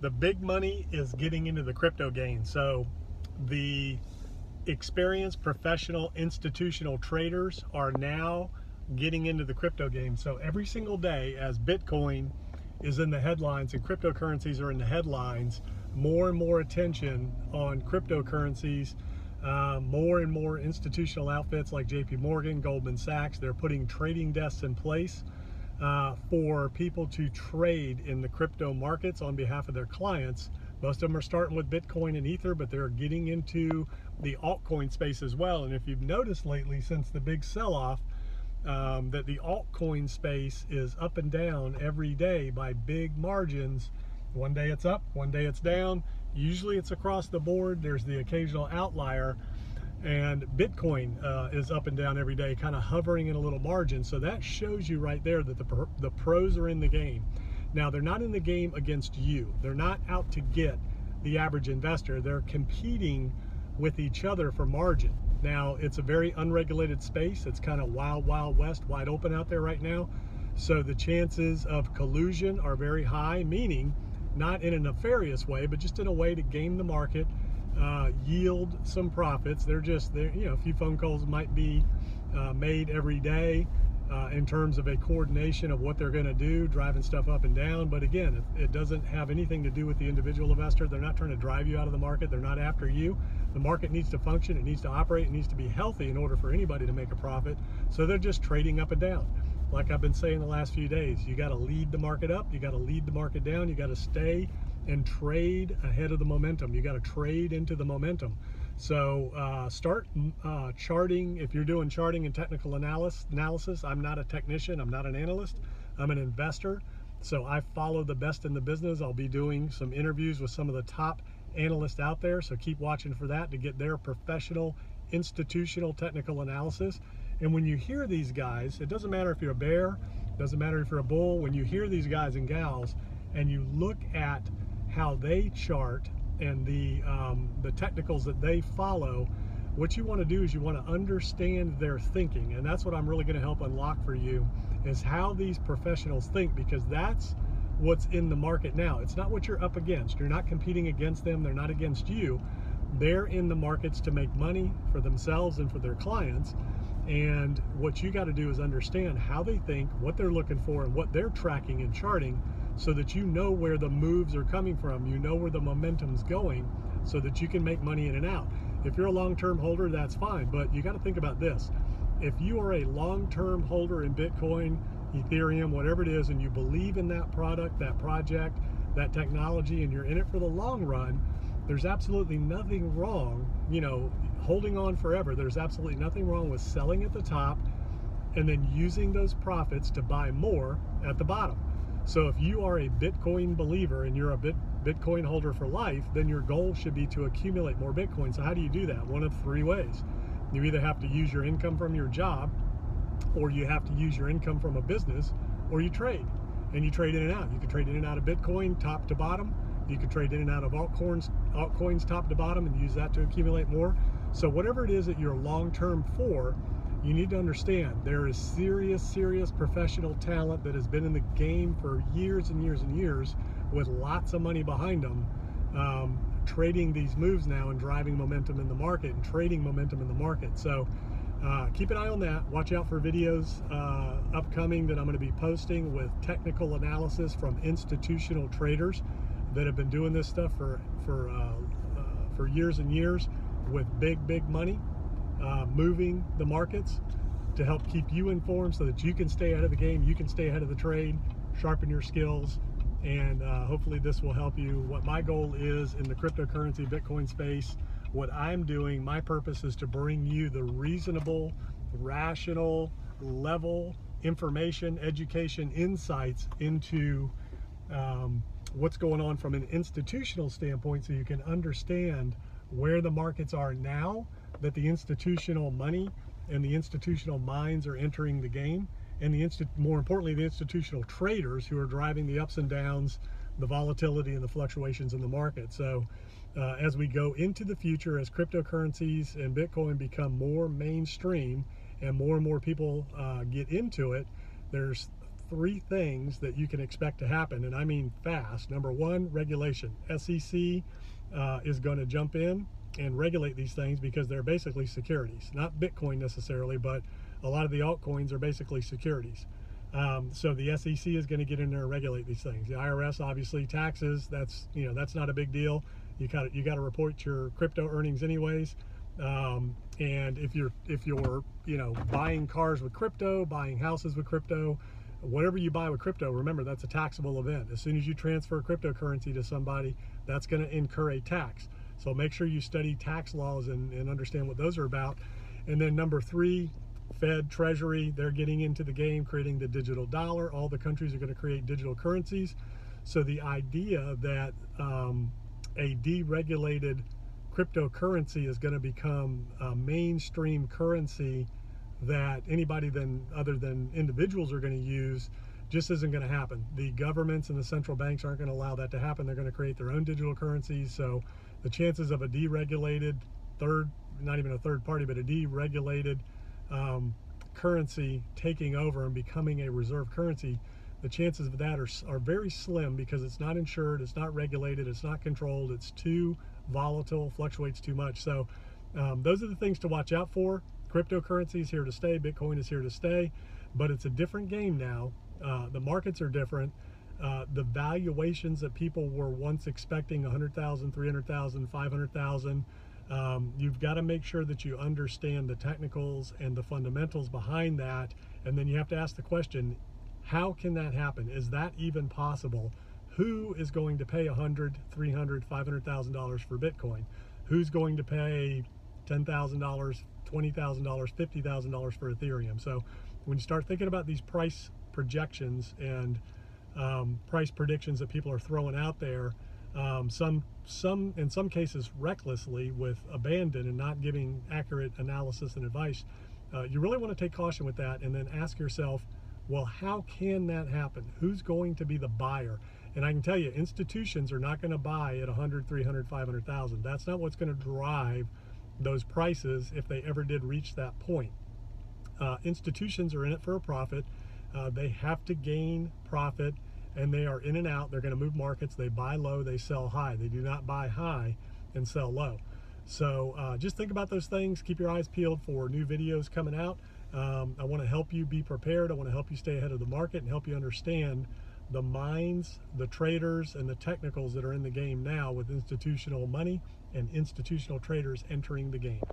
the big money is getting into the crypto game. So the experienced professional institutional traders are now getting into the crypto game. So every single day as Bitcoin is in the headlines and cryptocurrencies are in the headlines, more and more attention on cryptocurrencies. Uh, more and more institutional outfits like JP Morgan, Goldman Sachs, they're putting trading desks in place uh, for people to trade in the crypto markets on behalf of their clients. Most of them are starting with Bitcoin and Ether, but they're getting into the altcoin space as well. And if you've noticed lately, since the big sell off, um, that the altcoin space is up and down every day by big margins. One day it's up, one day it's down. Usually it's across the board. There's the occasional outlier. And Bitcoin uh, is up and down every day, kind of hovering in a little margin. So that shows you right there that the, the pros are in the game. Now, they're not in the game against you. They're not out to get the average investor. They're competing with each other for margin. Now, it's a very unregulated space. It's kind of wild, wild west, wide open out there right now. So the chances of collusion are very high, meaning not in a nefarious way, but just in a way to game the market, uh, yield some profits. They're just, they're, you know, a few phone calls might be uh, made every day uh, in terms of a coordination of what they're going to do, driving stuff up and down. But again, it, it, doesn't have anything to do with the individual investor. They're not trying to drive you out of the market. They're not after you. The market needs to function. It needs to operate. It needs to be healthy in order for anybody to make a profit. So they're just trading up and down. Like I've been saying the last few days, you got to lead the market up. You got to lead the market down. You got to stay and trade ahead of the momentum. You got to trade into the momentum. So uh, start uh, charting. If you're doing charting and technical analysis, analysis, I'm not a technician. I'm not an analyst. I'm an investor. So I follow the best in the business. I'll be doing some interviews with some of the top analysts out there. So keep watching for that to get their professional, institutional technical analysis. And when you hear these guys, it doesn't matter if you're a bear, doesn't matter if you're a bull. When you hear these guys and gals and you look at how they chart and the um, the technicals that they follow what you want to do is you want to understand their thinking and that's what i'm really going to help unlock for you is how these professionals think because that's what's in the market now. It's not what you're up against. You're not competing against them. They're not against you. They're in the markets to make money for themselves and for their clients and what you got to do is understand how they think what they're looking for and what they're tracking and charting so that you know where the moves are coming from, you know where the momentum's going, so that you can make money in and out. If you're a long-term holder, that's fine, but you got to think about this. If you are a long-term holder in Bitcoin, Ethereum, whatever it is, and you believe in that product, that project, that technology, and you're in it for the long run, there's absolutely nothing wrong, you know, holding on forever. There's absolutely nothing wrong with selling at the top and then using those profits to buy more at the bottom. So if you are a Bitcoin believer and you're a Bit, Bitcoin holder for life, then your goal should be to accumulate more Bitcoin. So how do you do that? One of three ways. You either have to use your income from your job, or you have to use your income from a business, or you trade. And you trade in and out. You can trade in and out of Bitcoin top to bottom. You can trade in and out of altcoins, altcoins top to bottom and use that to accumulate more. So whatever it is that you're long-term for, you need to understand there is serious, serious professional talent that has been in the game for years and years and years with lots of money behind them, um, trading these moves now and driving momentum in the market and trading momentum in the market. So uh, keep an eye on that. Watch out for videos uh, upcoming that I'm going to be posting with technical analysis from institutional traders that have been doing this stuff for for uh, uh for years and years with big, big money uh, moving the markets to help keep you informed so that you can stay ahead of the game, you can stay ahead of the trade, sharpen your skills, and uh, hopefully this will help you. What my goal is in the cryptocurrency Bitcoin space, what I'm doing, my purpose is to bring you the reasonable, rational level information, education, insights into um, what's going on from an institutional standpoint so you can understand where the markets are now that the institutional money and the institutional minds are entering the game and the insti more importantly the institutional traders who are driving the ups and downs the volatility and the fluctuations in the market so uh, as we go into the future as cryptocurrencies and bitcoin become more mainstream and more and more people uh, get into it there's three things that you can expect to happen, and I mean fast. Number one, regulation. SEC uh, is going to jump in and regulate these things because they're basically securities. Not Bitcoin necessarily, but a lot of the altcoins are basically securities. Um, so the SEC is going to get in there and regulate these things. The IRS, obviously, taxes. That's you know that's not a big deal. You got you got to report your crypto earnings anyways. Um, and if you're if you're you know buying cars with crypto, buying houses with crypto, whatever you buy with crypto, remember that's a taxable event. As soon as you transfer cryptocurrency to somebody, that's going to incur a tax. So make sure you study tax laws and, and understand what those are about. And then number three, Fed, Treasury, they're getting into the game, creating the digital dollar. All the countries are going to create digital currencies. So the idea that um, a deregulated cryptocurrency is going to become a mainstream currency that anybody then other than individuals are going to use just isn't going to happen. The governments and the central banks aren't going to allow that to happen. They're going to create their own digital currencies. So the chances of a deregulated third, not even a third party, but a deregulated um, currency taking over and becoming a reserve currency, the chances of that are, are very slim because it's not insured, it's not regulated, it's not controlled, it's too volatile, fluctuates too much. So um, those are the things to watch out for. Cryptocurrency is here to stay, Bitcoin is here to stay, but it's a different game now. Uh, the markets are different. Uh, the valuations that people were once expecting 100,000, 300,000, 500,000, um, you've got to make sure that you understand the technicals and the fundamentals behind that. And then you have to ask the question, how can that happen? Is that even possible? Who is going to pay 100, 300, 500,000 dollars for Bitcoin? Who's going to pay $10,000, $20,000, $50,000 for Ethereum? So when you start thinking about these price projections and um, price predictions that people are throwing out there, um, some some in some cases recklessly with abandon and not giving accurate analysis and advice uh, you really want to take caution with that and then ask yourself well how can that happen? Who's going to be the buyer? And i can tell you institutions are not going to buy at 100 300 500000 that's not what's going to drive those prices if they ever did reach that point. Uh, institutions are in it for a profit uh, they have to gain profit and they are in and out. They're going to move markets. They buy low, they sell high. They do not buy high and sell low. So uh, just think about those things. Keep your eyes peeled for new videos coming out. Um, I want to help you be prepared. I want to help you stay ahead of the market and help you understand the minds, the traders, and the technicals that are in the game now with institutional money and institutional traders entering the game.